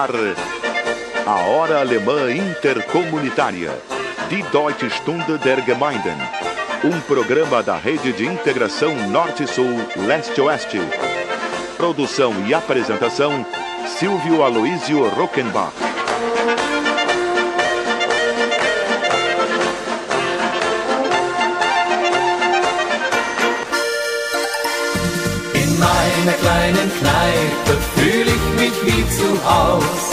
ar a Hora Alemã Intercomunitária, Die Deutsche Stunde der Gemeinden, um programa da Rede de Integração Norte-Sul, Leste-Oeste. Produção e apresentação, Silvio Aloísio Rockenbach. In meiner kleinen Kneipe wie zu Haus.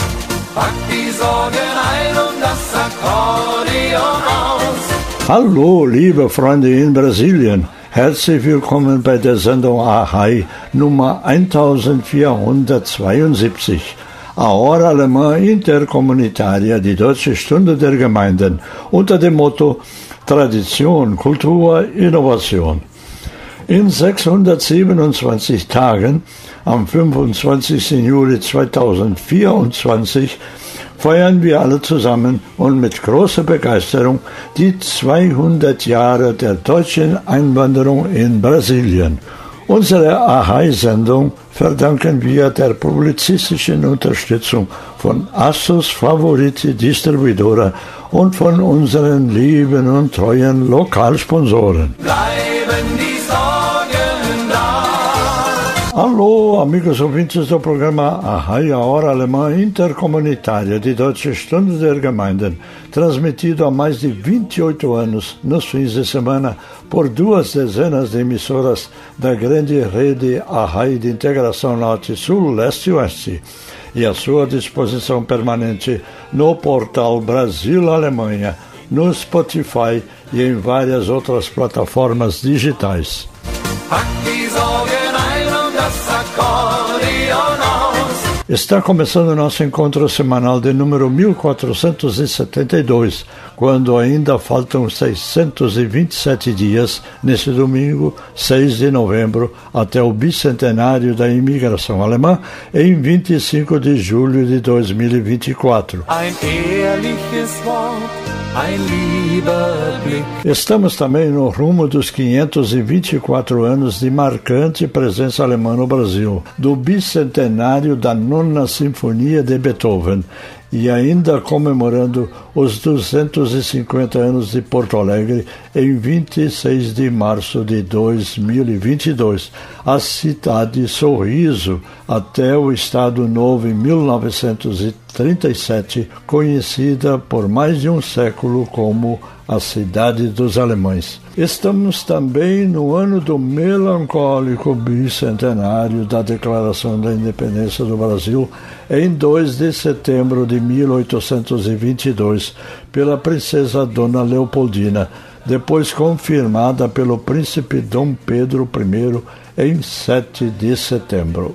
Pack die Sorgen ein und das Akkordeon aus. Hallo, liebe Freunde in Brasilien. Herzlich willkommen bei der Sendung Ahai Nummer 1472. Ahora Alemã Intercomunitaria, die Deutsche Stunde der Gemeinden, unter dem Motto Tradition, Kultur, Innovation. In 627 Tagen, am 25. Juli 2024, feiern wir alle zusammen und mit großer Begeisterung die 200 Jahre der deutschen Einwanderung in Brasilien. Unsere Ahai-Sendung verdanken wir der publizistischen Unterstützung von Asus Favoriti Distribuidora und von unseren lieben und treuen Lokalsponsoren. Bleiben. Alô, amigos ouvintes do programa Arraia Hora Alemã Intercomunitária de Deutsche Stunde der Gemeinden, transmitido há mais de 28 anos, nos fins de semana, por duas dezenas de emissoras da grande rede Arrai de Integração Norte-Sul, Leste-Oeste, e à sua disposição permanente no portal Brasil-Alemanha, no Spotify e em várias outras plataformas digitais. Pack Está começando o nosso encontro semanal de número 1472, quando ainda faltam 627 dias, nesse domingo, 6 de novembro, até o bicentenário da imigração alemã, em 25 de julho de 2024. Ein ehrliches Wort, ein lieber Blick. Estamos também no rumo dos 524 anos de marcante presença alemã no Brasil, do bicentenário da Nona Sinfonia de Beethoven e ainda comemorando os 250 anos de Porto Alegre em 26 de março de 2022. A cidade Sorriso, até o Estado Novo em 1937, conhecida por mais de um século como a cidade dos alemães. Estamos também no ano do melancólico bicentenário da Declaração da Independência do Brasil, em 2 de setembro de 1822, pela princesa Dona Leopoldina, depois confirmada pelo príncipe Dom Pedro I em 7 de setembro.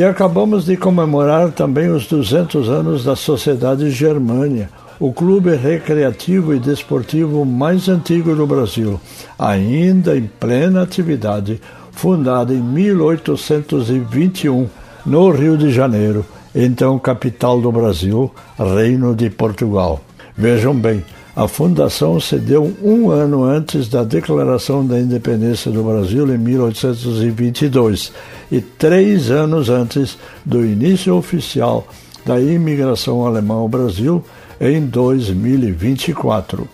E acabamos de comemorar também os 200 anos da Sociedade Germânia, o clube recreativo e desportivo mais antigo do Brasil, ainda em plena atividade, fundada em 1821 no Rio de Janeiro, então capital do Brasil, Reino de Portugal. Vejam bem, a fundação se deu um ano antes da Declaração da Independência do Brasil, em 1822, e três anos antes do início oficial da imigração alemã ao Brasil, em 2024.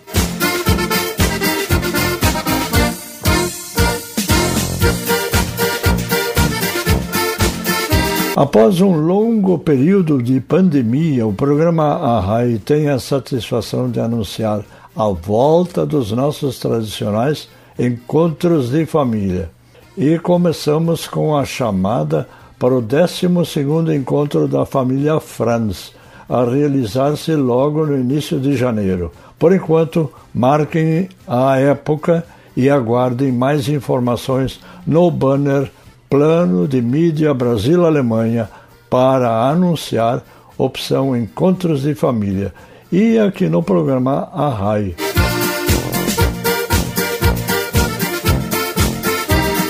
Após um longo período de pandemia, o programa Arrai tem a satisfação de anunciar a volta dos nossos tradicionais encontros de família. E começamos com a chamada para o 12º encontro da família Franz, a realizar-se logo no início de janeiro. Por enquanto, marquem a época e aguardem mais informações no banner Plano de Mídia Brasil-Alemanha para anunciar opção Encontros de Família e aqui no programa Arrai.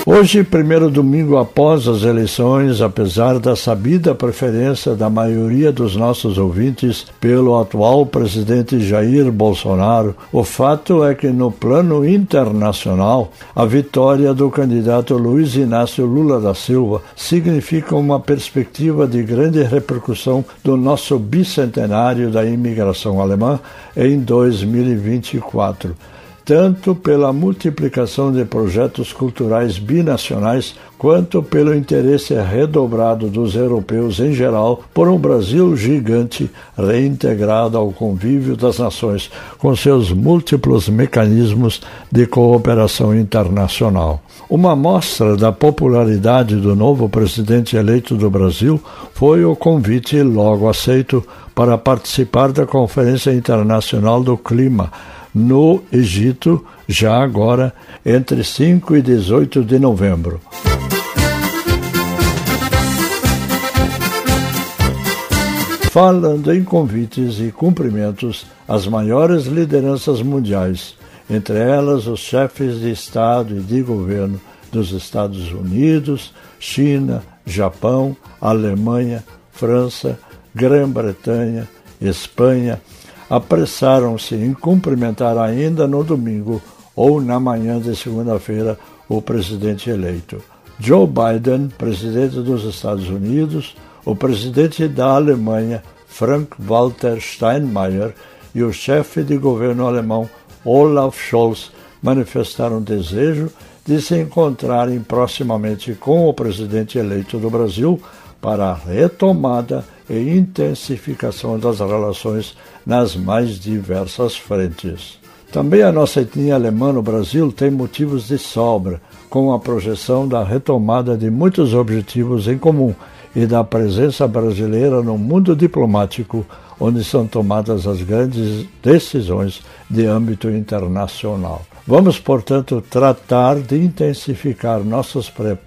Hoje, primeiro domingo após as eleições, apesar da sabida preferência da maioria dos nossos ouvintes pelo atual presidente Jair Bolsonaro, o fato é que no plano internacional, a vitória do candidato Luiz Inácio Lula da Silva significa uma perspectiva de grande repercussão do nosso bicentenário da imigração alemã em 2024 tanto pela multiplicação de projetos culturais binacionais, quanto pelo interesse redobrado dos europeus em geral por um Brasil gigante reintegrado ao convívio das nações, com seus múltiplos mecanismos de cooperação internacional. Uma mostra da popularidade do novo presidente eleito do Brasil foi o convite logo aceito para participar da Conferência Internacional do Clima no Egito, já agora entre 5 e 18 de novembro. Falando em convites e cumprimentos às maiores lideranças mundiais, entre elas os chefes de Estado e de governo dos Estados Unidos, China, Japão, Alemanha, França, Grã-Bretanha, Espanha, apressaram-se em cumprimentar ainda no domingo ou na manhã de segunda-feira o presidente eleito. Joe Biden, presidente dos Estados Unidos, o presidente da Alemanha, Frank-Walter Steinmeier, e o chefe de governo alemão, Olaf Scholz, manifestaram desejo de se encontrarem proximamente com o presidente eleito do Brasil para a retomada e intensificação das relações nas mais diversas frentes. Também a nossa etnia alemã no Brasil tem motivos de sobra, com a projeção da retomada de muitos objetivos em comum e da presença brasileira no mundo diplomático, onde são tomadas as grandes decisões de âmbito internacional. Vamos, portanto, tratar de intensificar nossos preparativos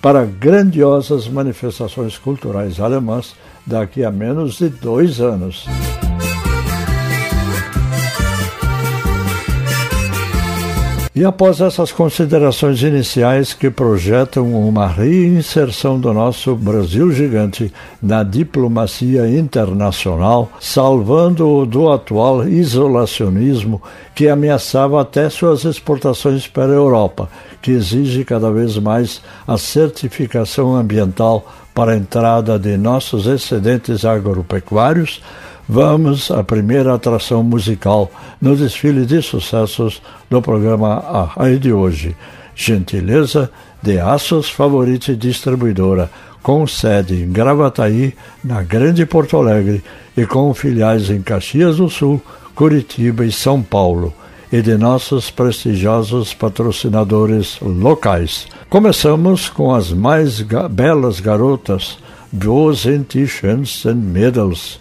para grandiosas manifestações culturais alemãs daqui a menos de dois anos. E após essas considerações iniciais que projetam uma reinserção do nosso Brasil gigante na diplomacia internacional, salvando-o do atual isolacionismo que ameaçava até suas exportações para a Europa, que exige cada vez mais a certificação ambiental para a entrada de nossos excedentes agropecuários, vamos à primeira atração musical no desfile de sucessos do programa A de hoje. Gentileza de Aços Favorite Distribuidora, com sede em Gravataí, na Grande Porto Alegre, e com filiais em Caxias do Sul, Curitiba e São Paulo, e de nossos prestigiosos patrocinadores locais. Começamos com as mais ga belas garotas, Wo sind die schönsten Mädels?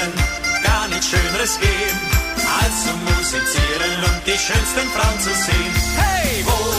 Leben gar nichts Schöneres geben, als zu musizieren und die schönsten Frauen zu sehen. Hey, wo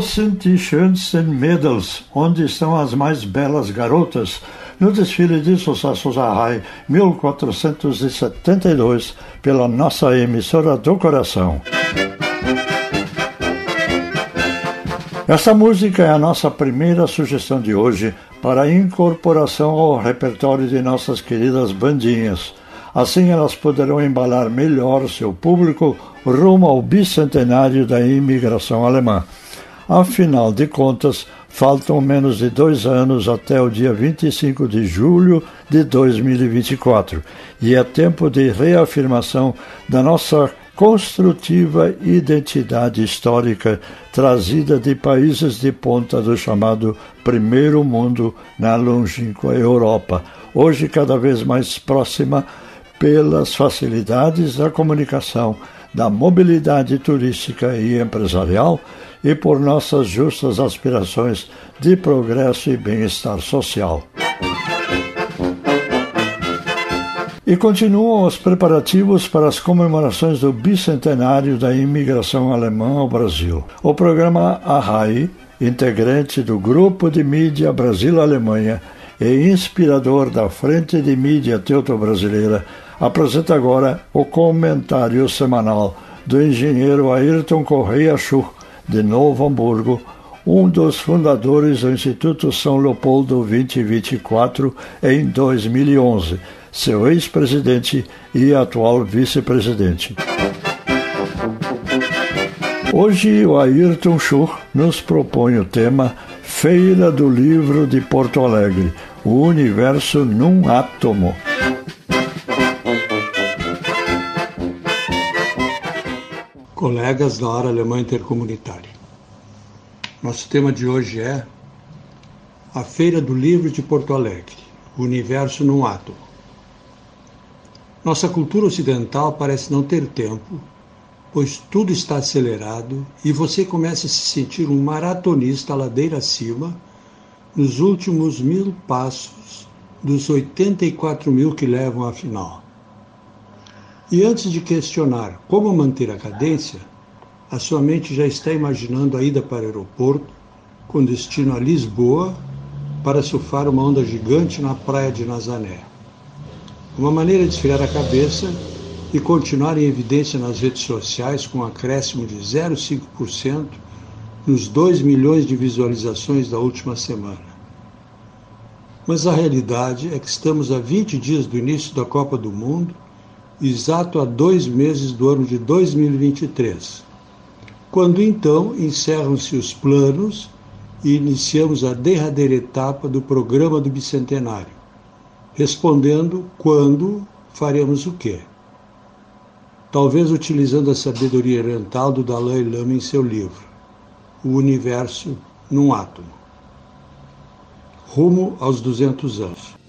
Sind die schönsten Mädels? Onde estão as mais belas garotas? No desfile de Sucesso Zahai 1472, pela nossa emissora do coração. Essa música é a nossa primeira sugestão de hoje para incorporação ao repertório de nossas queridas bandinhas. Assim elas poderão embalar melhor seu público rumo ao bicentenário da imigração alemã. Afinal de contas, faltam menos de dois anos até o dia 25 de julho de 2024 e é tempo de reafirmação da nossa construtiva identidade histórica trazida de países de ponta do chamado Primeiro Mundo na longínqua Europa, hoje cada vez mais próxima pelas facilidades da comunicação, da mobilidade turística e empresarial e por nossas justas aspirações de progresso e bem-estar social. E continuam os preparativos para as comemorações do bicentenário da imigração alemã ao Brasil. O programa ARRAI, integrante do Grupo de Mídia Brasil-Alemanha e inspirador da Frente de Mídia Teuto-Brasileira, apresenta agora o comentário semanal do engenheiro Ayrton Correia Schuch, de Novo Hamburgo, um dos fundadores do Instituto São Leopoldo 2024 em 2011, seu ex-presidente e atual vice-presidente. Hoje o Ayrton Schur nos propõe o tema Feira do Livro de Porto Alegre, o universo num átomo. Colegas da Hora Alemã Intercomunitária. Nosso tema de hoje é a Feira do Livro de Porto Alegre, o universo num átomo. Nossa cultura ocidental parece não ter tempo, pois tudo está acelerado e você começa a se sentir um maratonista ladeira acima nos últimos mil passos dos 84 mil que levam à final. E antes de questionar como manter a cadência, a sua mente já está imaginando a ida para o aeroporto com destino a Lisboa para surfar uma onda gigante na praia de Nazaré. Uma maneira de esfriar a cabeça e continuar em evidência nas redes sociais com um acréscimo de 0,5% nos 2 milhões de visualizações da última semana. Mas a realidade é que estamos a 20 dias do início da Copa do Mundo, exato a dois meses do ano de 2023, quando então encerram-se os planos e iniciamos a derradeira etapa do programa do bicentenário, respondendo quando faremos o quê. Talvez utilizando a sabedoria oriental do Dalai Lama em seu livro, O Universo num Átomo. Rumo aos 200 anos.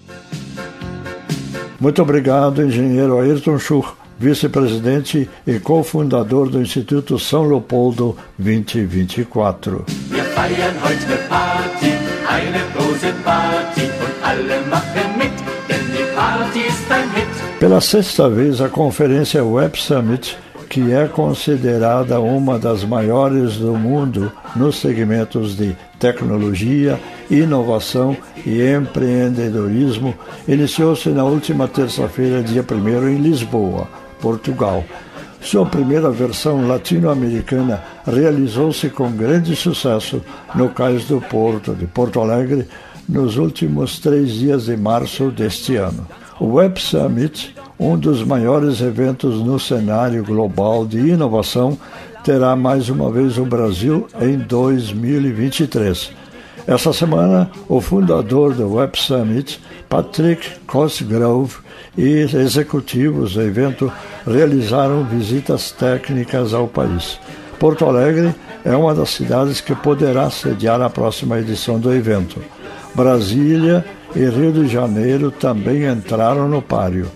Muito obrigado, engenheiro Ayrton Schur, vice-presidente e cofundador do Instituto São Leopoldo 2024. Wir feiern heute eine Party, eine große Party und alle machen mit, denn die Party ist ein Hit. Pela sexta vez, a conferência Web Summit, que é considerada uma das maiores do mundo nos segmentos de tecnologia, inovação e empreendedorismo, iniciou-se na última terça-feira, dia 1 em Lisboa, Portugal. Sua primeira versão latino-americana realizou-se com grande sucesso no Cais do Porto, de Porto Alegre, nos últimos três dias de março deste ano. O Web Summit, um dos maiores eventos no cenário global de inovação, terá mais uma vez o Brasil em 2023. Essa semana, o fundador do Web Summit, Patrick Cosgrove, e executivos do evento realizaram visitas técnicas ao país. Porto Alegre é uma das cidades que poderá sediar a próxima edição do evento. Brasília e Rio de Janeiro também entraram no páreo.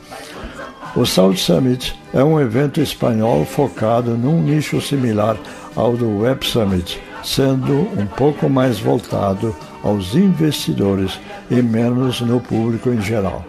O South Summit é um evento espanhol focado num nicho similar ao do Web Summit, sendo um pouco mais voltado aos investidores e menos no público em geral.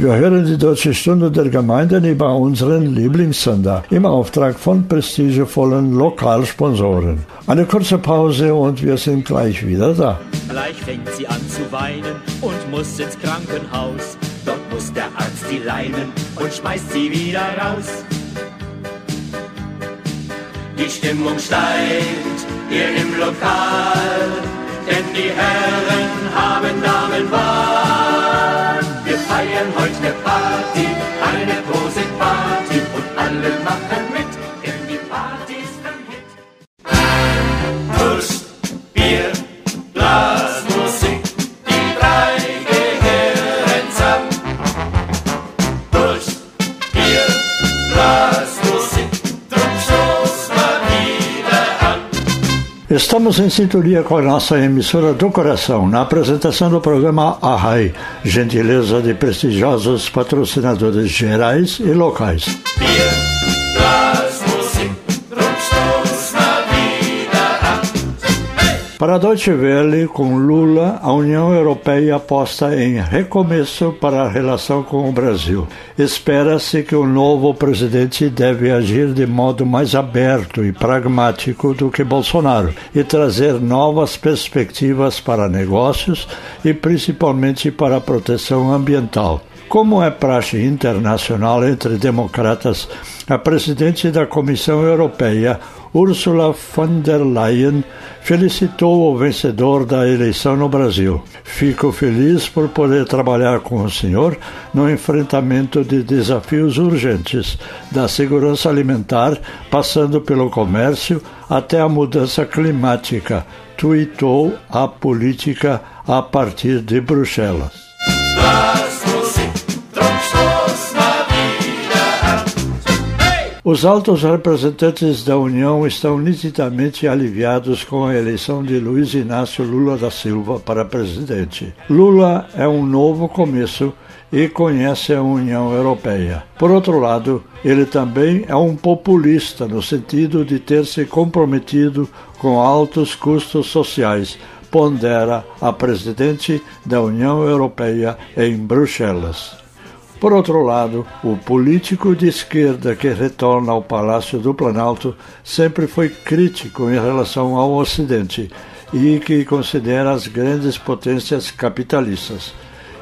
Wir hören die Deutsche Stunde der Gemeinden über unseren Lieblingssender im Auftrag von prestigevollen Lokalsponsoren. Eine kurze Pause und wir sind gleich wieder da. Gleich fängt sie an zu weinen und muss ins Krankenhaus. Dort muss der Arzt sie leiden und schmeißt sie wieder raus. Die Stimmung steigt hier im Lokal, denn die Herren haben Damenwahl. Feiern heute eine Party, eine große Party und alle machen Estamos em sintonia com a nossa emissora do coração, na apresentação do programa Arrai, gentileza de prestigiosos patrocinadores gerais e locais. Bier, Para Deutsche Welle, com Lula, a União Europeia aposta em recomeço para a relação com o Brasil. Espera-se que o novo presidente deve agir de modo mais aberto e pragmático do que Bolsonaro e trazer novas perspectivas para negócios e principalmente para a proteção ambiental. Como é praxe internacional entre democratas, a presidente da Comissão Europeia, Ursula von der Leyen, felicitou o vencedor da eleição no Brasil. Fico feliz por poder trabalhar com o senhor no enfrentamento de desafios urgentes, da segurança alimentar, passando pelo comércio até a mudança climática, tuitou a política a partir de Bruxelas. Os altos representantes da União estão nitidamente aliviados com a eleição de Luiz Inácio Lula da Silva para presidente. Lula é um novo começo e conhece a União Europeia. Por outro lado, ele também é um populista no sentido de ter se comprometido com altos custos sociais, pondera a presidente da União Europeia em Bruxelas. Por outro lado, o político de esquerda que retorna ao Palácio do Planalto sempre foi crítico em relação ao Ocidente e que considera as grandes potências capitalistas.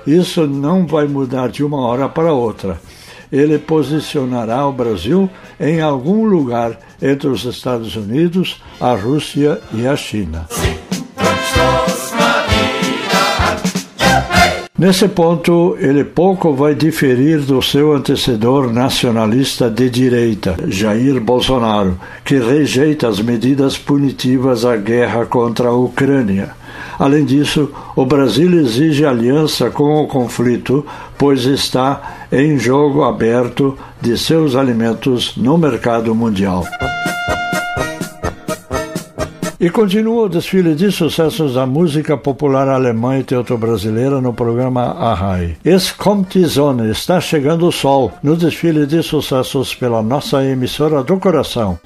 Isso não vai mudar de uma hora para outra. Ele posicionará o Brasil em algum lugar entre os Estados Unidos, a Rússia e a China. Nesse ponto, ele pouco vai diferir do seu antecessor nacionalista de direita, Jair Bolsonaro, que rejeita as medidas punitivas à guerra contra a Ucrânia. Além disso, o Brasil exige aliança com o conflito, pois está em jogo aberto de seus alimentos no mercado mundial. E continua o desfile de sucessos da música popular alemã e teuto-brasileira no programa Arrai. Es kommt die Sonne, está chegando o sol, no desfile de sucessos pela nossa emissora do coração.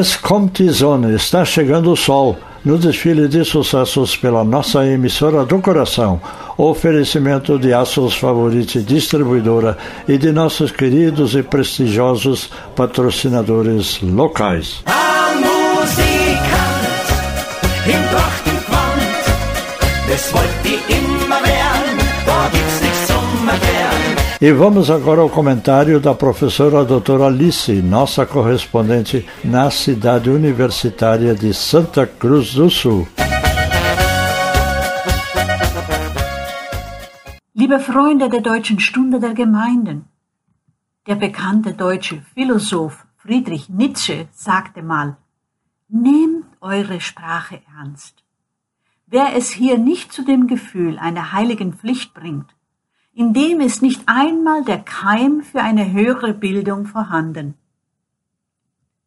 Es kommt die Sonne, está chegando o sol. No desfile de sucessos pela nossa emissora do coração, oferecimento de Aços Favorite Distribuidora e de nossos queridos e prestigiosos patrocinadores locais. Ein Musikant im Trachtenquant, E vamos agora ao comentário da professora doutora Alice, nossa correspondente na cidade universitária de Santa Cruz do Sul. Liebe Freunde der Deutschen Stunde der Gemeinden, der bekannte deutsche Philosoph Friedrich Nietzsche sagte mal, nehmt eure Sprache ernst. Wer es hier nicht zu dem Gefühl einer heiligen Pflicht bringt, in dem ist nicht einmal der Keim für eine höhere Bildung vorhanden.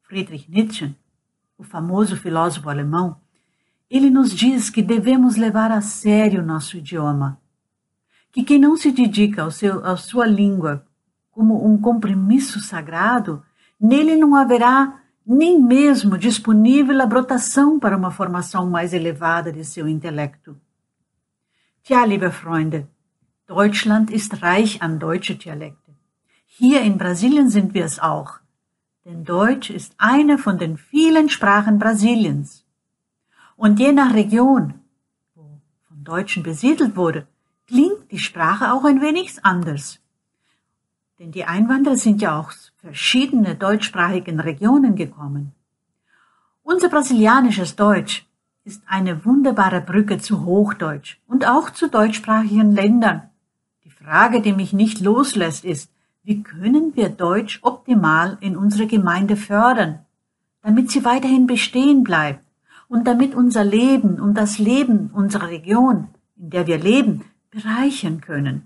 Friedrich Nietzsche, o famoso filósofo alemão, ele nos diz que devemos levar a sério o nosso idioma, que quem não se dedica ao seu, à sua língua como um compromisso sagrado, nele não haverá nem mesmo disponível a brotação para uma formação mais elevada de seu intelecto. Tja, liebe Freunde, Deutschland ist reich an deutsche Dialekte. Hier in Brasilien sind wir es auch, denn Deutsch ist eine von den vielen Sprachen Brasiliens. Und je nach Region, wo von Deutschen besiedelt wurde, klingt die Sprache auch ein wenig anders. Denn die Einwanderer sind ja auch aus verschiedene deutschsprachigen Regionen gekommen. Unser brasilianisches Deutsch ist eine wunderbare Brücke zu Hochdeutsch und auch zu deutschsprachigen Ländern. Frage, die mich nicht loslässt, ist, wie können wir Deutsch optimal in unserer Gemeinde fördern, damit sie weiterhin bestehen bleibt und damit unser Leben und das Leben unserer Region, in der wir leben, bereichern können.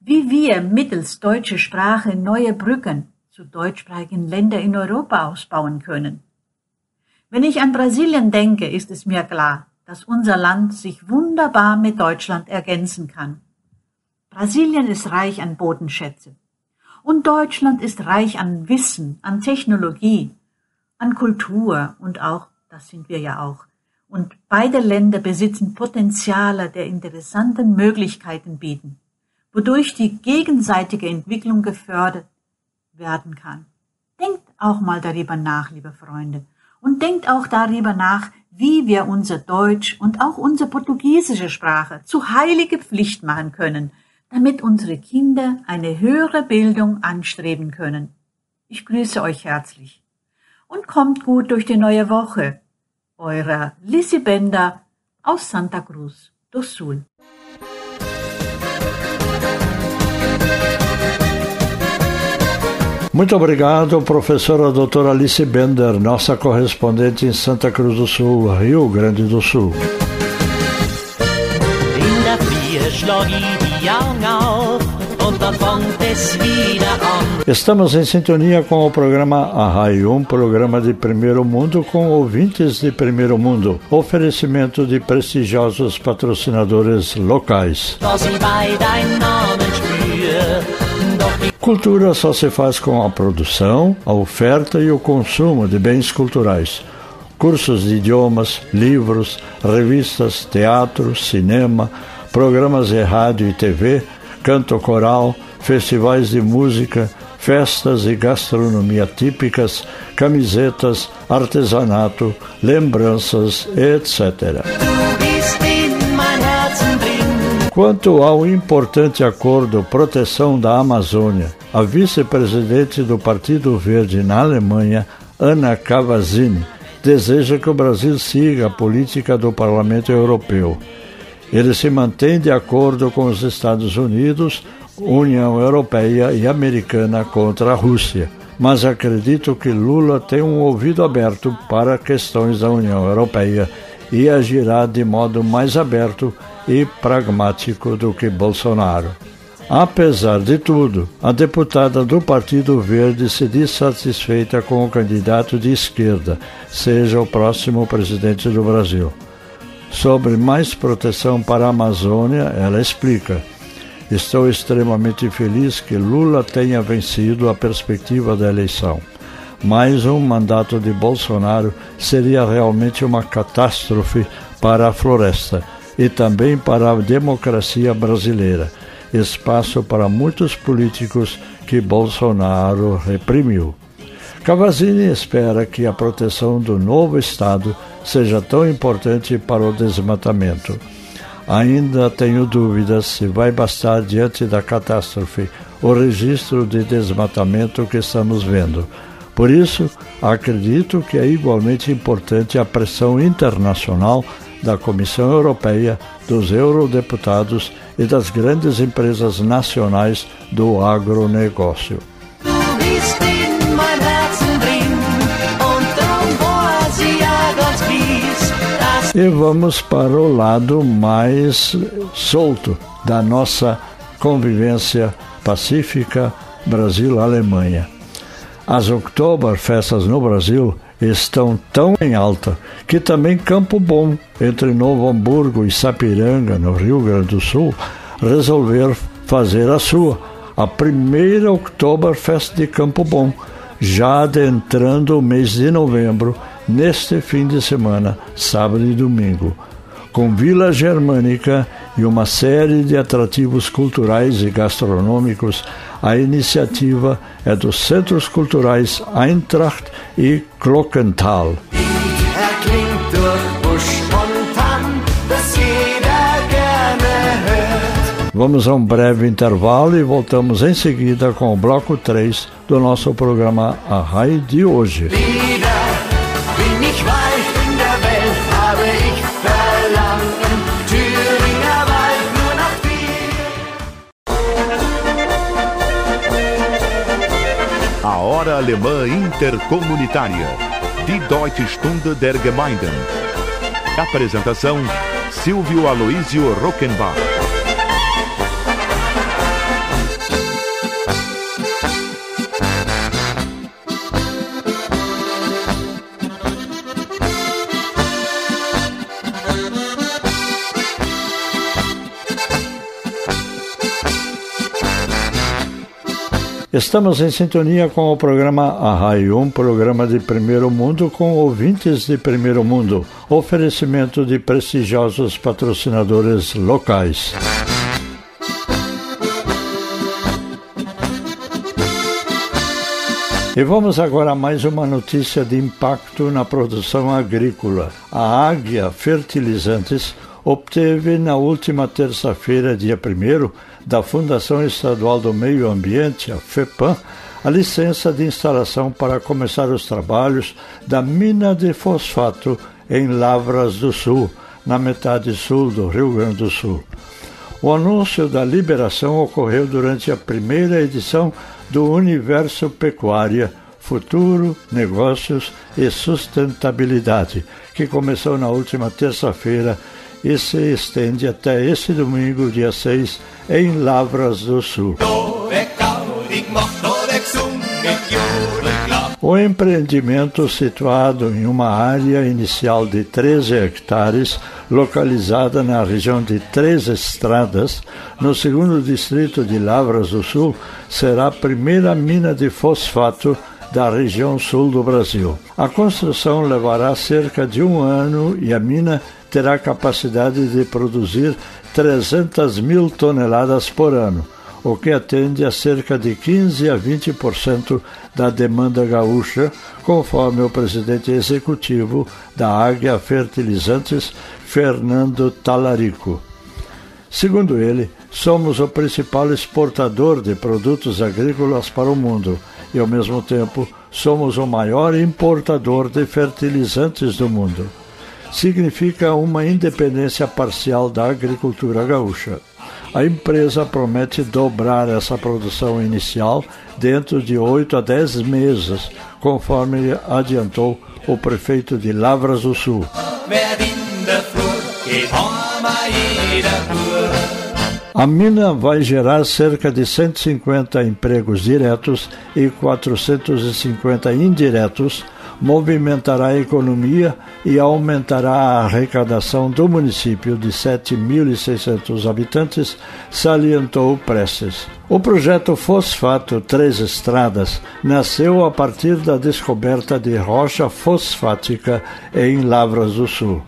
Wie wir mittels deutscher Sprache neue Brücken zu deutschsprachigen Ländern in Europa ausbauen können. Wenn ich an Brasilien denke, ist es mir klar, dass unser Land sich wunderbar mit Deutschland ergänzen kann. Brasilien ist reich an Bodenschätze. Und Deutschland ist reich an Wissen, an Technologie, an Kultur und auch, das sind wir ja auch. Und beide Länder besitzen Potenziale, der interessanten Möglichkeiten bieten, wodurch die gegenseitige Entwicklung gefördert werden kann. auch mal darüber nach, liebe Freunde. Und denkt auch darüber nach, wie wir unser Deutsch und auch unsere portugiesische Sprache zu heilige Pflicht machen können, damit unsere Kinder eine höhere Bildung anstreben können. Ich grüße euch herzlich und kommt gut durch die neue Woche. Eure Lissy Bender aus Santa Cruz do Sul. Muito obrigado, professora doutora Alice Bender, nossa correspondente em Santa Cruz do Sul, Rio Grande do Sul. Estamos em sintonia com o programa Arraio, um programa de primeiro mundo com ouvintes de primeiro mundo. Oferecimento de prestigiosos patrocinadores locais. Cultura só se faz com a produção, a oferta e o consumo de bens culturais. Cursos de idiomas, livros, revistas, teatro, cinema, programas de rádio e TV, canto coral, festivais de música, festas e gastronomia típicas, camisetas, artesanato, lembranças, etc. Quanto ao importante acordo Proteção da Amazônia, a vice-presidente do Partido Verde na Alemanha, Ana Cavazzini, deseja que o Brasil siga a política do Parlamento Europeu. Ele se mantém de acordo com os Estados Unidos, União Europeia e Americana contra a Rússia. Mas acredito que Lula tem um ouvido aberto para questões da União Europeia e agirá de modo mais aberto e pragmático do que Bolsonaro. Apesar de tudo, a deputada do Partido Verde se diz satisfeita com o candidato de esquerda, seja o próximo presidente do Brasil. Sobre mais proteção para a Amazônia, ela explica: Estou extremamente feliz que Lula tenha vencido a perspectiva da eleição. Mais um mandato de Bolsonaro seria realmente uma catástrofe para a floresta e também para a democracia brasileira espaço para muitos políticos que Bolsonaro reprimiu. Cavazzini espera que a proteção do novo Estado seja tão importante para o desmatamento. Ainda tenho dúvidas se vai bastar diante da catástrofe o registro de desmatamento que estamos vendo. Por isso, acredito que é igualmente importante a pressão internacional da Comissão Europeia, dos eurodeputados e das grandes empresas nacionais do agronegócio. E vamos para o lado mais solto da nossa convivência pacífica Brasil-Alemanha. As Oktoberfestas no Brasil estão tão em alta que também Campo Bom, entre Novo Hamburgo e Sapiranga, no Rio Grande do Sul, resolver fazer a sua, a primeira Oktoberfest de Campo Bom, já adentrando o mês de novembro, neste fim de semana, sábado e domingo com Vila Germânica e uma série de atrativos culturais e gastronômicos, a iniciativa é dos Centros Culturais Eintracht e Glockenthal. Vamos a um breve intervalo e voltamos em seguida com o bloco 3 do nosso programa A Rai de hoje. Alemã Intercomunitária. Die Deutsche Stunde der Gemeinden. Apresentação: Silvio Aloísio Rockenbach. Estamos em sintonia com o programa Arraio, um programa de primeiro mundo com ouvintes de primeiro mundo. Oferecimento de prestigiosos patrocinadores locais. E vamos agora a mais uma notícia de impacto na produção agrícola. A Águia Fertilizantes obteve na última terça-feira, dia 1 da Fundação Estadual do Meio Ambiente, a FEPAM, a licença de instalação para começar os trabalhos da mina de fosfato em Lavras do Sul, na metade sul do Rio Grande do Sul. O anúncio da liberação ocorreu durante a primeira edição do Universo Pecuária, Futuro, Negócios e Sustentabilidade, que começou na última terça-feira e se estende até esse domingo, dia 6, em Lavras do Sul. O empreendimento, situado em uma área inicial de 13 hectares, localizada na região de Três Estradas, no segundo distrito de Lavras do Sul, será a primeira mina de fosfato da região sul do Brasil. A construção levará cerca de um ano e a mina terá capacidade de produzir 300 mil toneladas por ano o que atende a cerca de 15 a 20% da demanda gaúcha, conforme o presidente executivo da Águia Fertilizantes, Fernando Talarico. Segundo ele, somos o principal exportador de produtos agrícolas para o mundo e, ao mesmo tempo, somos o maior importador de fertilizantes do mundo. Significa uma independência parcial da agricultura gaúcha. A empresa promete dobrar essa produção inicial dentro de 8 a 10 meses, conforme adiantou o prefeito de Lavras do Sul. A mina vai gerar cerca de 150 empregos diretos e 450 indiretos movimentará a economia e aumentará a arrecadação do município de 7.600 habitantes, salientou Prestes. O projeto Fosfato Três Estradas nasceu a partir da descoberta de rocha fosfática em Lavras do Sul.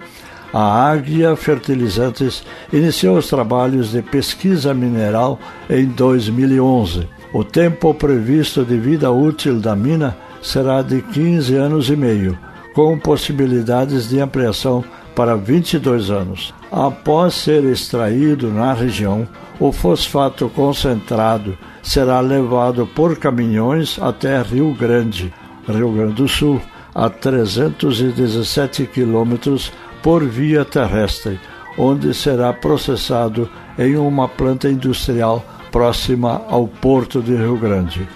A Águia Fertilizantes iniciou os trabalhos de pesquisa mineral em 2011. O tempo previsto de vida útil da mina será de 15 anos e meio, com possibilidades de ampliação para 22 anos. Após ser extraído na região, o fosfato concentrado será levado por caminhões até Rio Grande, Rio Grande do Sul, a 317 quilômetros por via terrestre, onde será processado em uma planta industrial próxima ao porto de Rio Grande.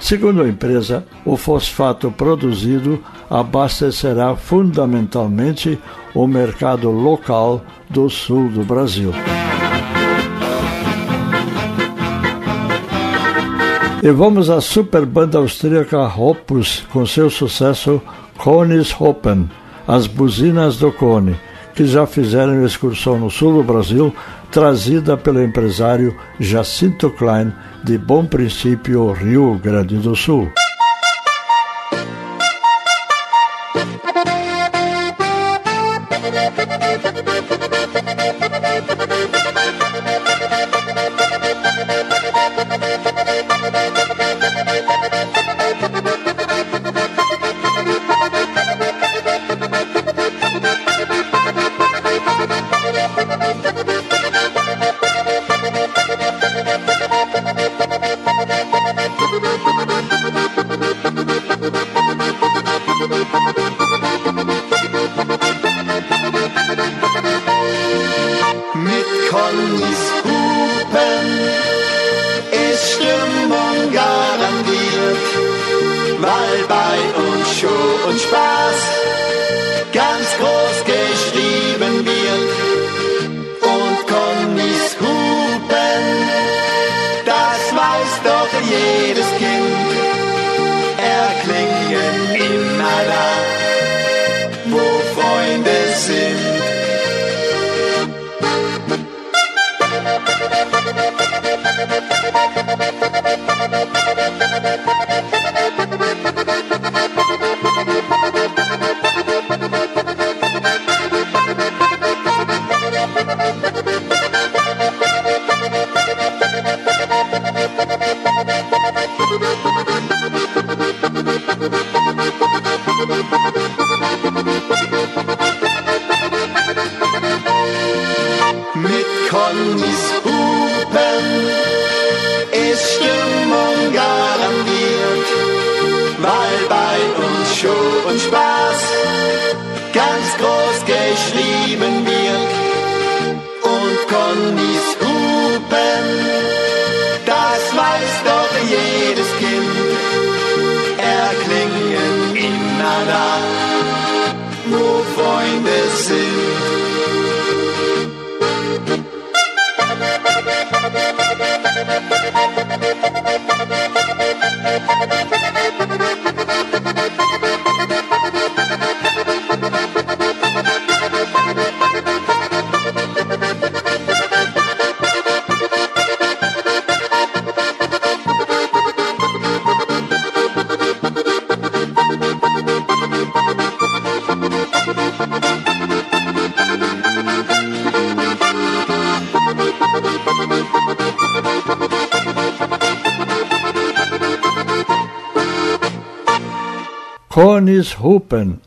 Segundo a empresa, o fosfato produzido abastecerá fundamentalmente o mercado local do sul do Brasil. E vamos à super banda austríaca Opus com seu sucesso Cones Hoppen, as buzinas do Cone, que já fizeram excursão no sul do Brasil, trazida pelo empresário Jacinto Klein de Bom Princípio, Rio Grande do Sul.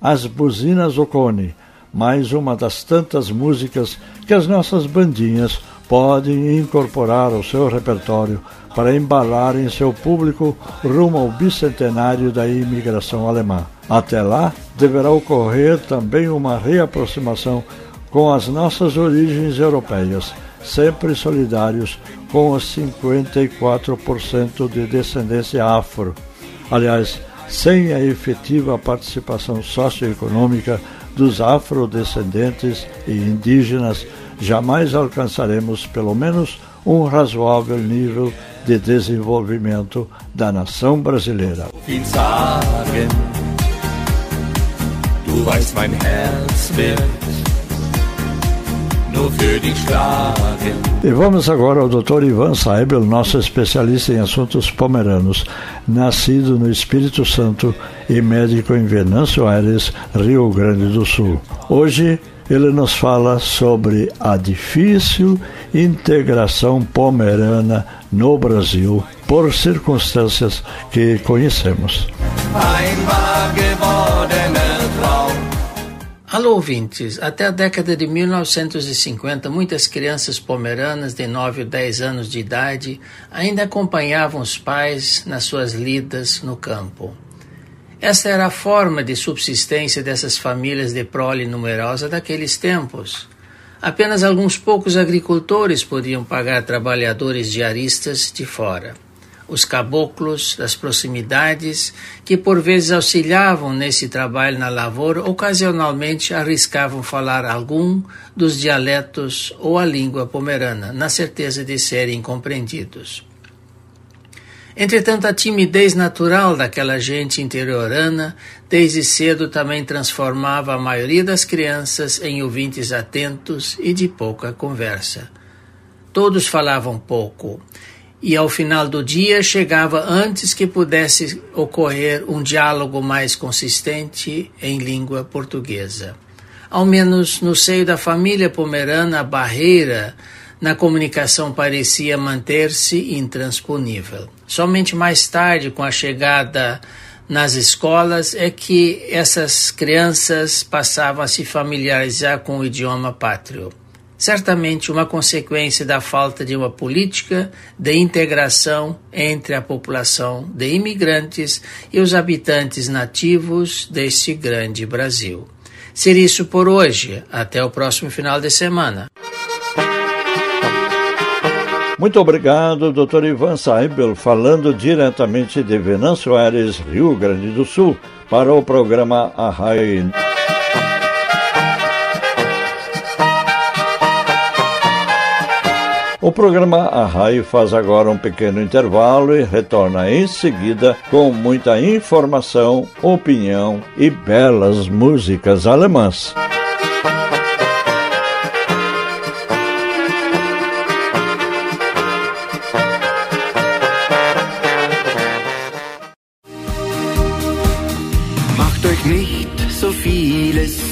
As Buzinas Ocone, mais uma das tantas músicas que as nossas bandinhas podem incorporar ao seu repertório para embalar em seu público rumo ao bicentenário da imigração alemã. Até lá, deverá ocorrer também uma reaproximação com as nossas origens europeias, sempre solidários com os 54% de descendência afro. Aliás, sem a efetiva participação socioeconômica dos afrodescendentes e indígenas, jamais alcançaremos pelo menos um razoável nível de desenvolvimento da nação brasileira. Du weißt, mein Herz wird E vamos agora ao Dr. Ivan Saibel, nosso especialista em assuntos pomeranos, nascido no Espírito Santo e médico em Venâncio Aires, Rio Grande do Sul. Hoje ele nos fala sobre a difícil integração pomerana no Brasil por circunstâncias que conhecemos. Alô, ouvintes! Até a década de 1950, muitas crianças pomeranas de 9 ou 10 anos de idade ainda acompanhavam os pais nas suas lidas no campo. Esta era a forma de subsistência dessas famílias de prole numerosa daqueles tempos. Apenas alguns poucos agricultores podiam pagar trabalhadores diaristas de fora. Os caboclos das proximidades, que por vezes auxiliavam nesse trabalho na lavoura, ocasionalmente arriscavam falar algum dos dialetos ou a língua pomerana, na certeza de serem compreendidos. Entretanto, a timidez natural daquela gente interiorana desde cedo também transformava a maioria das crianças em ouvintes atentos e de pouca conversa. Todos falavam pouco, e ao final do dia chegava antes que pudesse ocorrer um diálogo mais consistente em língua portuguesa. Ao menos no seio da família pomerana, a barreira na comunicação parecia manter-se intransponível. Somente mais tarde, com a chegada nas escolas, é que essas crianças passavam a se familiarizar com o idioma pátrio. Certamente uma consequência da falta de uma política de integração entre a população de imigrantes e os habitantes nativos deste grande Brasil. Seria isso por hoje. Até o próximo final de semana. Muito obrigado, Dr. Ivan Saibel, falando diretamente de Venâncio Aires, Rio Grande do Sul, para o programa Arrai. O programa Arrai faz agora um pequeno intervalo e retorna em seguida com muita informação, opinião e belas músicas alemãs.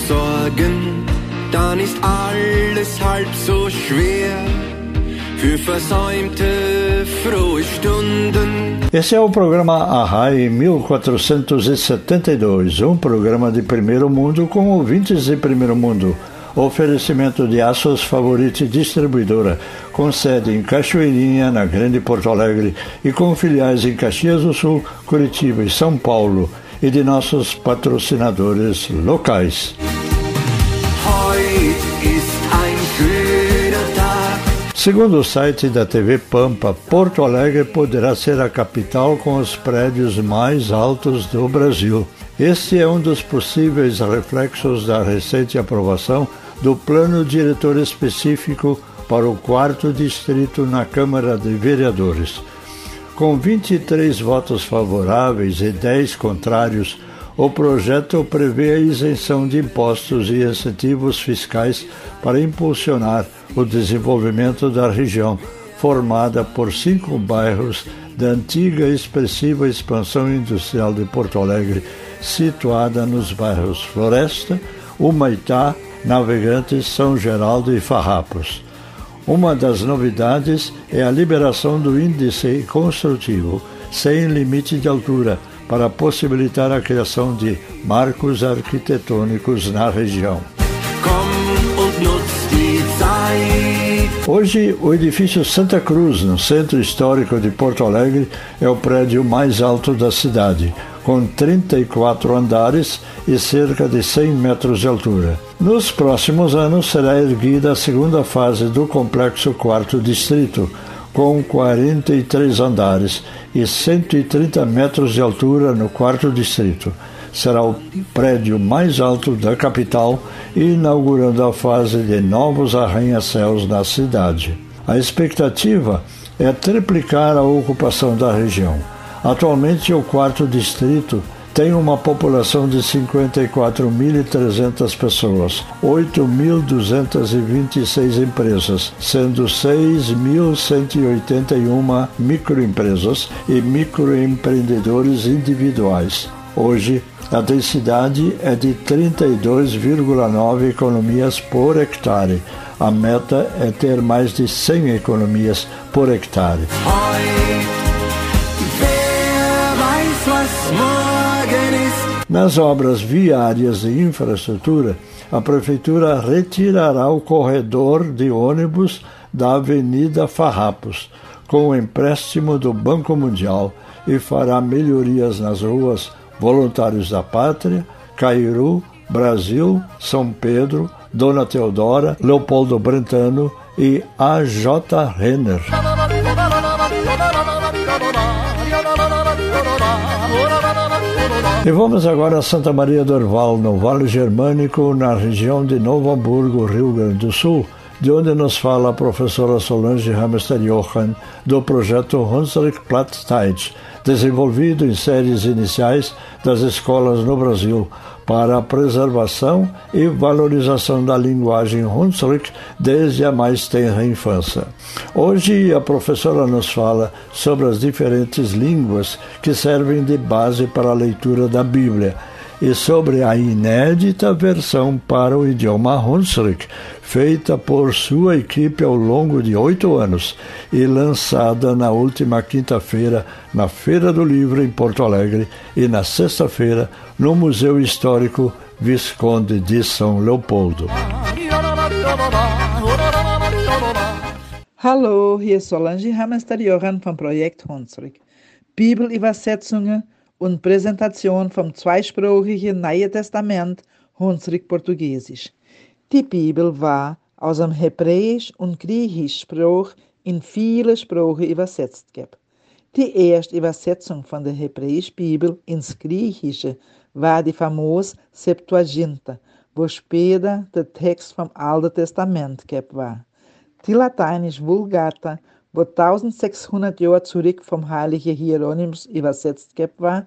Sorgen, dann ist alles halb so schwer. Für versäumte. Esse é o programa Arrai 1472, um programa de primeiro mundo com ouvintes de primeiro mundo. Oferecimento de Aços Favorite Distribuidora, com sede em Cachoeirinha, na Grande Porto Alegre, e com filiais em Caxias do Sul, Curitiba e São Paulo, e de nossos patrocinadores locais. Segundo o site da TV Pampa, Porto Alegre poderá ser a capital com os prédios mais altos do Brasil. Este é um dos possíveis reflexos da recente aprovação do Plano Diretor Específico para o quarto distrito na Câmara de Vereadores. Com 23 votos favoráveis e 10 contrários, o projeto prevê a isenção de impostos e incentivos fiscais para impulsionar o desenvolvimento da região, formada por cinco bairros da antiga e expressiva expansão industrial de Porto Alegre, situada nos bairros Floresta, Humaitá, Navegantes, São Geraldo e Farrapos. Uma das novidades é a liberação do índice construtivo, sem limite de altura, para possibilitar a criação de marcos arquitetônicos na região. Hoje, o edifício Santa Cruz, no centro histórico de Porto Alegre, é o prédio mais alto da cidade, com 34 andares e cerca de 100 metros de altura. Nos próximos anos será erguida a segunda fase do complexo Quarto Distrito, com 43 andares e 130 metros de altura no quarto distrito. Será o prédio mais alto da capital, inaugurando a fase de novos arranha-céus na cidade. A expectativa é triplicar a ocupação da região. Atualmente, o quarto distrito tem uma população de 54.300 pessoas, 8.226 empresas, sendo 6.181 microempresas e microempreendedores individuais. Hoje, a densidade é de 32,9 economias por hectare. A meta é ter mais de 100 economias por hectare. Nas obras viárias de infraestrutura, a Prefeitura retirará o corredor de ônibus da Avenida Farrapos, com o empréstimo do Banco Mundial, e fará melhorias nas ruas Voluntários da Pátria, Cairu, Brasil, São Pedro, Dona Teodora, Leopoldo Brentano e A.J. Renner. E vamos agora a Santa Maria do Orval, no Vale Germânico, na região de Novo Hamburgo, Rio Grande do Sul, de onde nos fala a professora Solange Hamster Johann, do projeto Hunsrück Plattzeit, desenvolvido em séries iniciais das escolas no Brasil para a preservação e valorização da linguagem Hunsrück desde a mais tenra infância. Hoje a professora nos fala sobre as diferentes línguas que servem de base para a leitura da Bíblia e sobre a inédita versão para o idioma Hunsrück, feita por sua equipe ao longo de oito anos e lançada na última quinta-feira na Feira do Livro em Porto Alegre e na sexta-feira no Museu Histórico Visconde de São Leopoldo. Hallo, hier Solange Hamester-Johann vom Projekt Hunsrück. Bibelübersetzungen und Präsentation vom zweisprachigen Neue Testament Hunsrück-Portugiesisch. Die Bibel war aus dem Hebräisch und Griechisch Spruch in viele Sprachen übersetzt. Gab. Die erste Übersetzung von der Hebräischen Bibel ins Griechische war die famose Septuaginta, wo später der Text vom Alten Testament gab war. Die lateinische Vulgata wo 1600 Jahre zurück vom heiligen Hieronymus übersetzt war,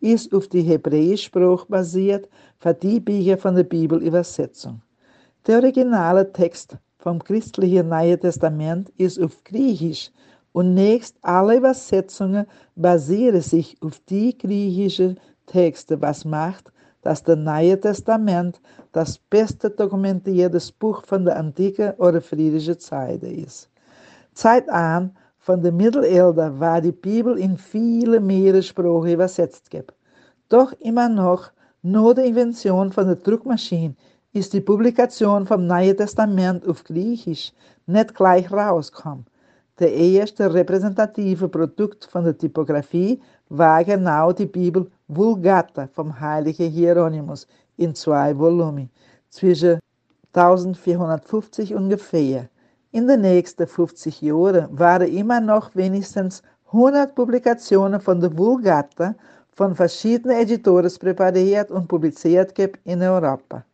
ist auf die hebräische Sprache basiert für die Bücher von der Bibelübersetzung. Der originale Text vom christlichen Neuen Testament ist auf Griechisch und nächst alle Übersetzungen basieren sich auf die griechischen Texte, was macht, dass das Neue Testament das beste dokumentierte Buch von der antiken oder friedlichen Zeit ist. Zeit an von der Mittelalter war die Bibel in viele Meeressprachen übersetzt. Doch immer noch, nur der Invention von der Druckmaschine, ist die Publikation vom Neuen Testament auf Griechisch nicht gleich rausgekommen. Der erste repräsentative Produkt von der Typografie war genau die Bibel Vulgata vom heiligen Hieronymus in zwei Volumen zwischen 1450 ungefähr. In den nächsten 50 Jahren waren immer noch wenigstens 100 Publikationen von der Vulgata von verschiedenen Editoren präpariert und publiziert in Europa.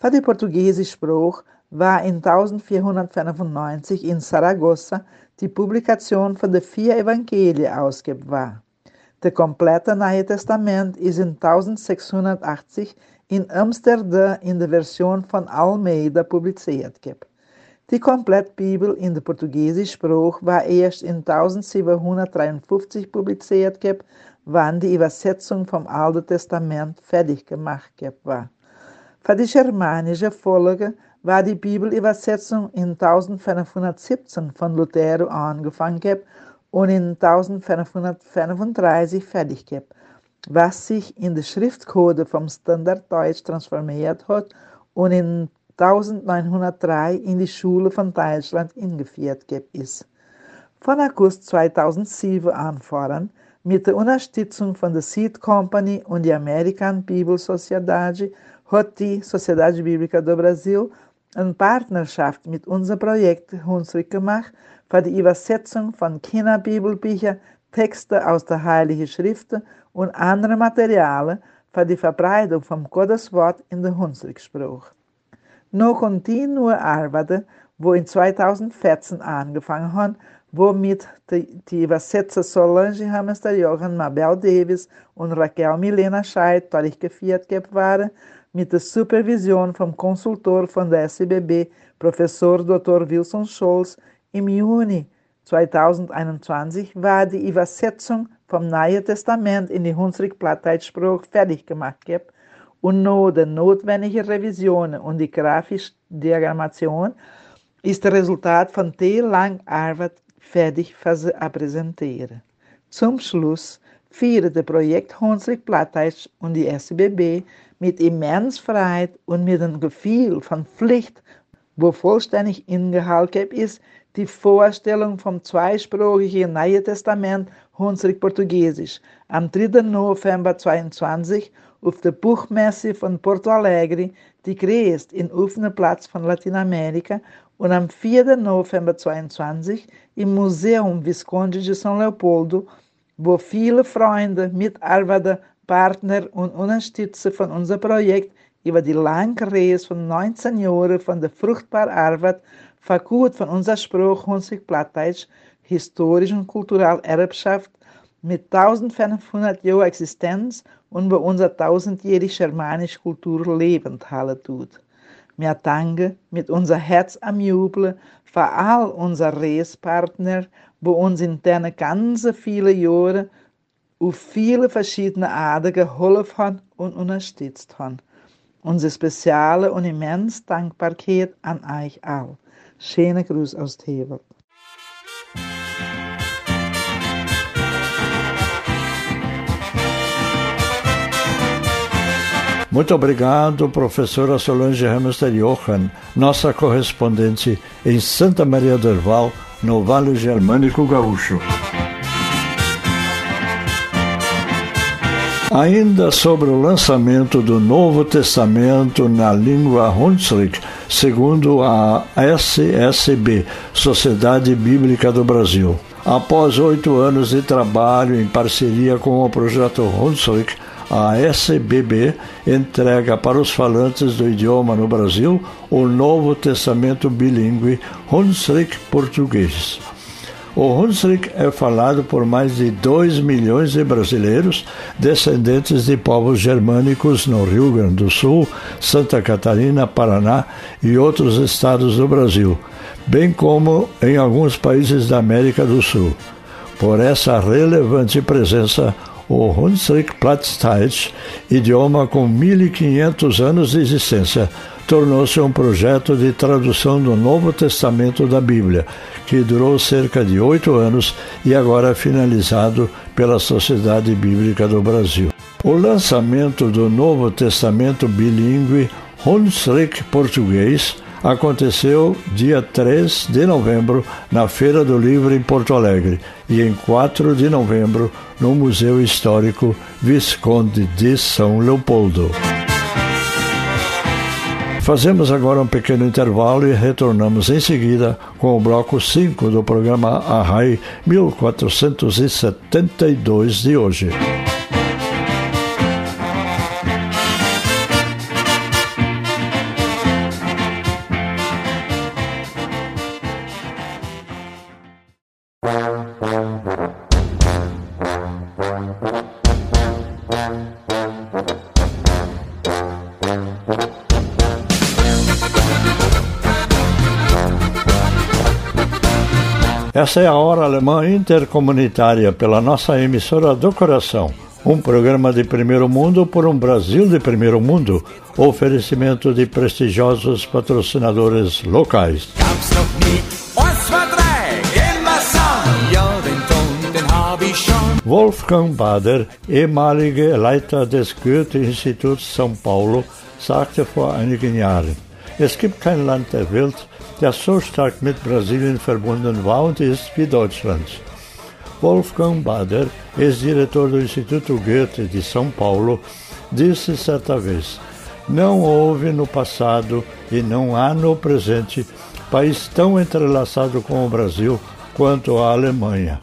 Für die portugiesische Sprache war in 1495 in Saragossa die Publikation von den vier Evangelien war. Der komplette Neue Testament ist in 1680 in Amsterdam in der Version von Almeida publiziert. Gibt. Die Komplettbibel in der portugiesischen Sprache war erst in 1753 publiziert, wann die Übersetzung vom Alten Testament fertig gemacht war. Für die germanische Folge war die Bibelübersetzung in 1517 von Lutero angefangen und in 1535 fertig. was sich in die Schriftcode vom Standarddeutsch transformiert hat und in 1903 in die Schule von Deutschland eingeführt ist. Von August 2007 anfahren, mit der Unterstützung von der Seed Company und der American Bible Sociedade, hat die Sociedade Bíblica do Brasil eine Partnerschaft mit unserem Projekt Hunsrück gemacht für die Übersetzung von Kinderbibelbüchern, Texte aus der Heiligen Schrift und andere Materialien für die Verbreitung vom Gotteswort in der Hunsrück-Spruch. No kontinue Arbeit, wo in 2014 angefangen hat, womit die, Übersetzer Solange Hamster Johann Mabel Davis und Raquel Milena Scheid durchgeführt waren, mit der Supervision vom Konsultor von der SBB, Professor Dr. Wilson Scholz, im Juni 2021 war die Übersetzung vom Neuen Testament in die Hunsrück Plattdeutschsprache fertig gemacht und nur die notwendige Revision und die grafische Diagrammation ist das Resultat von langen Arbeit fertig präsentieren. Zum Schluss das Projekt Hunsrück Plattdeutsch und die SBB mit immens Freiheit und mit einem Gefühl von Pflicht, wo vollständig ingehalten ist, die Vorstellung vom zweisprachigen Neuen Testament Hunsrück-Portugiesisch am 3. November 2022 auf der Buchmesse von Porto Alegre, die größte in offenen Platz von Lateinamerika, und am 4. November 2022 im Museum Visconde de São Leopoldo, wo viele Freunde, Mitarbeiter, Partner und Unterstützer von unserem Projekt über die lange Reise von 19 Jahren von der fruchtbaren Arbeit verkurt von unserer Spruch Hunsig Plattdeutsch, historisch und kulturelle Erbschaft mit 1500 Jahren Existenz und wo unsere tausendjährige germanische Kultur lebend halten tut. Wir danken mit unser Herz am Jubeln für all unsere Reispartner, wo uns in den ganzen vielen Jahren auf viele verschiedene Arten geholfen haben und unterstützt haben. Unsere spezielle und immens Dankbarkeit an euch all. Schöne Gruß aus Tewel. Muito obrigado, professora Solange Hamster Johan, nossa correspondente em Santa Maria do Herval, no Vale Germânico Gaúcho. Ainda sobre o lançamento do Novo Testamento na língua Hunsrück, segundo a SSB, Sociedade Bíblica do Brasil. Após oito anos de trabalho em parceria com o projeto Hunsrück, a SBB entrega para os falantes do idioma no Brasil o Novo Testamento bilíngue Hunsrück Português. O Hunsrück é falado por mais de 2 milhões de brasileiros descendentes de povos germânicos no Rio Grande do Sul, Santa Catarina, Paraná e outros estados do Brasil, bem como em alguns países da América do Sul. Por essa relevante presença, o Hunsrück Plattdeutsch, idioma com 1500 anos de existência, tornou-se um projeto de tradução do Novo Testamento da Bíblia, que durou cerca de oito anos e agora é finalizado pela Sociedade Bíblica do Brasil. O lançamento do Novo Testamento bilíngue Hunsrück Português aconteceu dia 3 de novembro na Feira do Livro em Porto Alegre e em 4 de novembro no Museu Histórico Visconde de São Leopoldo. Fazemos agora um pequeno intervalo e retornamos em seguida com o bloco 5 do programa Arrai 1472 de hoje. Essa é a Hora Alemã Intercomunitária pela nossa emissora do coração. Um programa de primeiro mundo por um Brasil de primeiro mundo. Oferecimento de prestigiosos patrocinadores locais. Wolfgang Bader, ehemaliger Leiter des Goethe-Instituts São Paulo, sagte vor einigen Jahren, es gibt kein Land der Welt, das so stark mit Brasilien verbunden war und ist wie Deutschland. Wolfgang Bader, ex-diretor do Instituto Goethe de São Paulo, disse certa vez: Não houve no passado e não há no presente país tão entrelaçado com o Brasil quanto a Alemanha.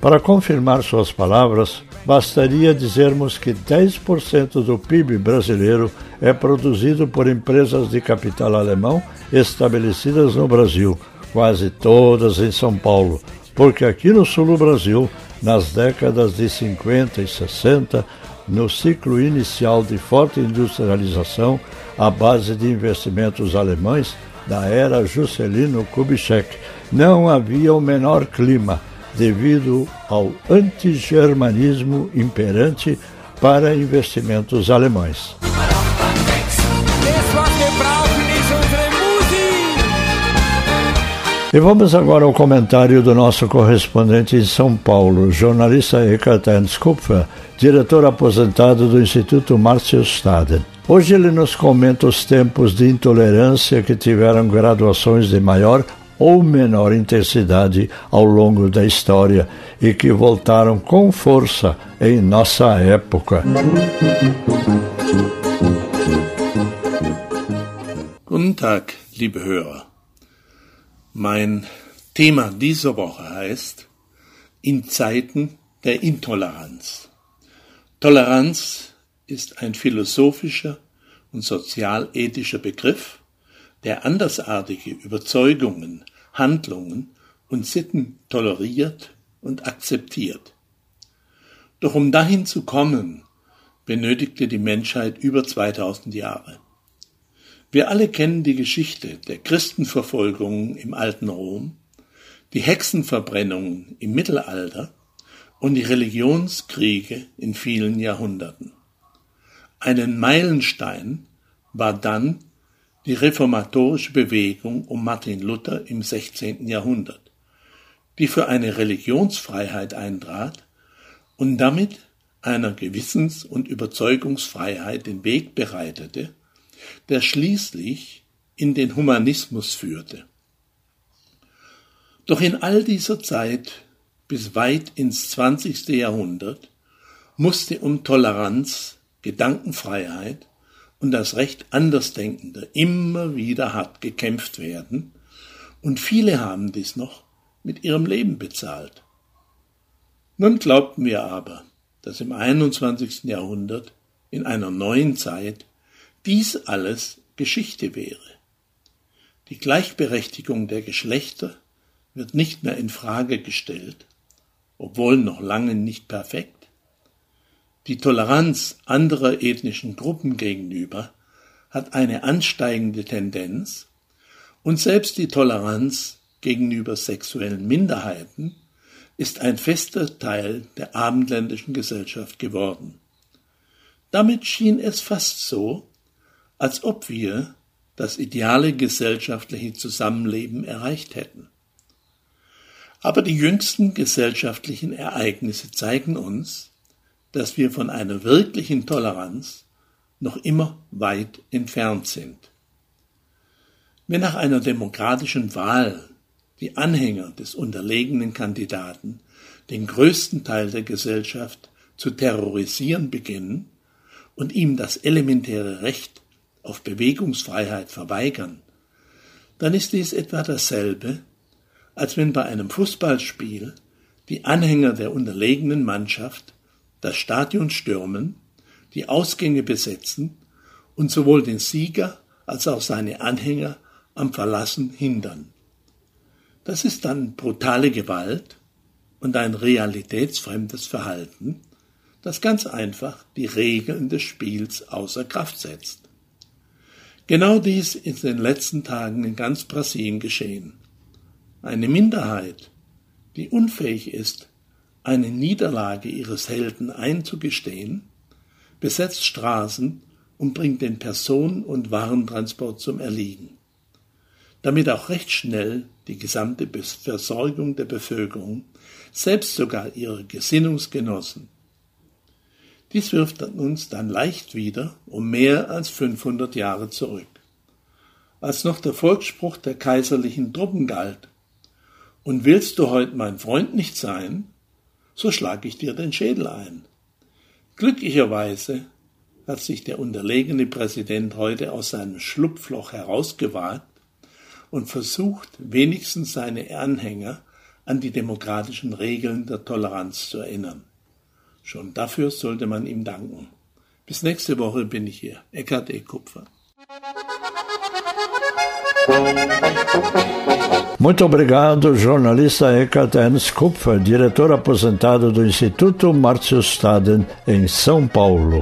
Para confirmar suas palavras, bastaria dizermos que 10% do PIB brasileiro é produzido por empresas de capital alemão estabelecidas no Brasil, quase todas em São Paulo, porque aqui no sul do Brasil, nas décadas de 50 e 60, no ciclo inicial de forte industrialização, à base de investimentos alemães da era Juscelino Kubitschek, não havia o menor clima devido ao antigermanismo imperante para investimentos alemães. E vamos agora ao comentário do nosso correspondente em São Paulo, jornalista Eckhart Ernst Kupfer, diretor aposentado do Instituto Márcio Staden. Hoje ele nos comenta os tempos de intolerância que tiveram graduações de maior ou menor intensidade ao longo da história e que voltaram com força em nossa época. Guten Tag, liebe Hörer. Mein Thema dieser Woche heißt In Zeiten der Intoleranz. Toleranz ist ein philosophischer und sozialethischer Begriff, der andersartige Überzeugungen, Handlungen und Sitten toleriert und akzeptiert. Doch um dahin zu kommen, benötigte die Menschheit über 2000 Jahre. Wir alle kennen die Geschichte der Christenverfolgungen im alten Rom, die Hexenverbrennungen im Mittelalter und die Religionskriege in vielen Jahrhunderten. Einen Meilenstein war dann die reformatorische Bewegung um Martin Luther im 16. Jahrhundert, die für eine Religionsfreiheit eintrat und damit einer Gewissens- und Überzeugungsfreiheit den Weg bereitete, der schließlich in den Humanismus führte. Doch in all dieser Zeit bis weit ins 20. Jahrhundert musste um Toleranz, Gedankenfreiheit und das Recht Andersdenkender immer wieder hart gekämpft werden, und viele haben dies noch mit ihrem Leben bezahlt. Nun glaubten wir aber, dass im 21. Jahrhundert, in einer neuen Zeit, dies alles Geschichte wäre. Die Gleichberechtigung der Geschlechter wird nicht mehr in Frage gestellt, obwohl noch lange nicht perfekt, die Toleranz anderer ethnischen Gruppen gegenüber hat eine ansteigende Tendenz und selbst die Toleranz gegenüber sexuellen Minderheiten ist ein fester Teil der abendländischen Gesellschaft geworden. Damit schien es fast so, als ob wir das ideale gesellschaftliche Zusammenleben erreicht hätten. Aber die jüngsten gesellschaftlichen Ereignisse zeigen uns, dass wir von einer wirklichen Toleranz noch immer weit entfernt sind. Wenn nach einer demokratischen Wahl die Anhänger des unterlegenen Kandidaten den größten Teil der Gesellschaft zu terrorisieren beginnen und ihm das elementäre Recht auf Bewegungsfreiheit verweigern, dann ist dies etwa dasselbe, als wenn bei einem Fußballspiel die Anhänger der unterlegenen Mannschaft das Stadion stürmen, die Ausgänge besetzen und sowohl den Sieger als auch seine Anhänger am Verlassen hindern. Das ist dann brutale Gewalt und ein realitätsfremdes Verhalten, das ganz einfach die Regeln des Spiels außer Kraft setzt. Genau dies ist in den letzten Tagen in ganz Brasilien geschehen. Eine Minderheit, die unfähig ist, eine Niederlage ihres Helden einzugestehen, besetzt Straßen und bringt den Personen- und Warentransport zum Erliegen. damit auch recht schnell die gesamte Versorgung der Bevölkerung, selbst sogar ihre Gesinnungsgenossen. Dies wirft uns dann leicht wieder um mehr als 500 Jahre zurück. Als noch der Volksspruch der kaiserlichen Truppen galt, und willst du heute mein Freund nicht sein, so schlag ich dir den Schädel ein. Glücklicherweise hat sich der unterlegene Präsident heute aus seinem Schlupfloch herausgewagt und versucht, wenigstens seine Anhänger an die demokratischen Regeln der Toleranz zu erinnern. Schon dafür sollte man ihm danken. Bis nächste Woche bin ich hier. Eckhard E. Kupfer. Muito obrigado, jornalista Eckhart Ernst Kupfer, diretor aposentado do Instituto Márcio Staden, em São Paulo.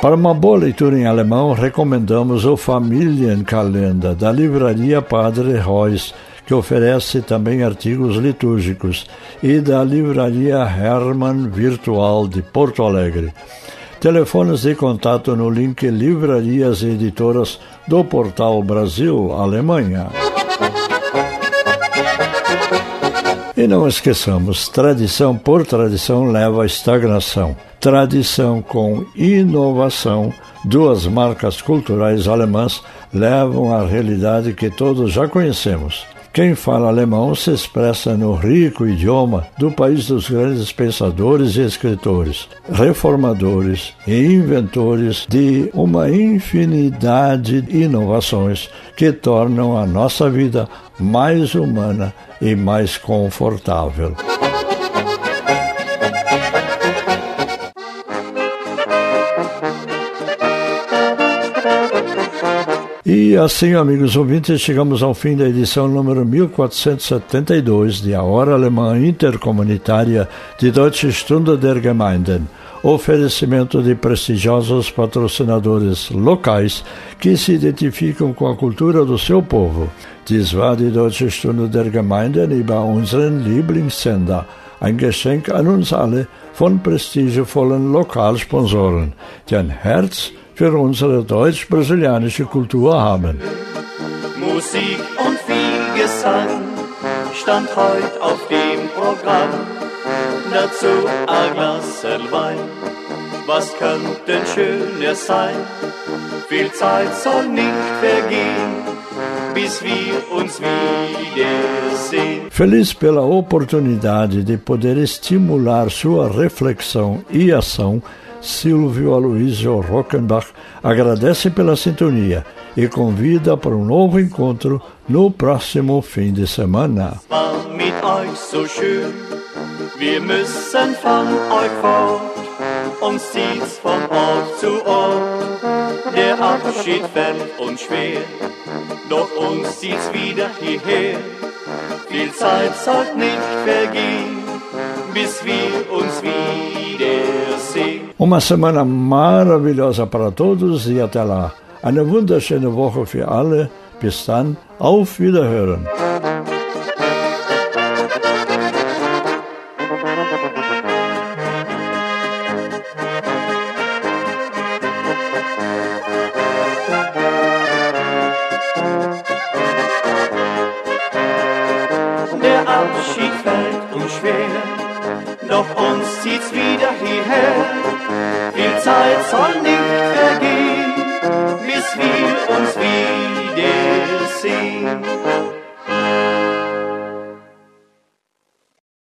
Para uma boa leitura em alemão, recomendamos o Familienkalender, da livraria Padre Reus, que oferece também artigos litúrgicos, e da livraria Hermann Virtual de Porto Alegre. Telefones de contato no link Livrarias e Editoras do Portal Brasil Alemanha. E não esqueçamos, tradição por tradição leva à estagnação. Tradição com inovação, duas marcas culturais alemãs levam à realidade que todos já conhecemos. Quem fala alemão se expressa no rico idioma do país dos grandes pensadores e escritores, reformadores e inventores de uma infinidade de inovações que tornam a nossa vida mais humana e mais confortável. E assim, amigos ouvintes, chegamos ao fim da edição número 1472 de A Hora Alemã Intercomunitária de Deutsche Stunde der Gemeinden. Oferecimento de prestigiosos patrocinadores locais que se identificam com a cultura do seu povo. Dies war die Deutsche Stunde der Gemeinden über unseren Lieblingssender. Ein Geschenk an uns alle von prestigevollen Lokalsponsoren, die ein Herz für unsere deutsch-brasilianische Kultur haben. Musik und viel Gesang stand heute auf dem Programm. Dazu ein Glas Wein, was könnte schöner sein? Viel Zeit soll nicht vergehen, bis wir uns wiedersehen. Feliz pela oportunidade de poder estimular sua reflexão e ação Silvio Aloysio Rockenbach agradece pela sintonia e convida para um novo encontro no próximo fim de semana. wir müssen von euch fort, uns zieht's von Ort zu Ort, der Abschied fällt uns schwer, doch uns zieht's wieder hierher, viel Zeit soll nicht vergehen, bis wir uns wiedersehen. Uma semana maravilhosa para todos e até lá. Eine wunderschöne Woche für alle. Bis dann, auf Wiederhören.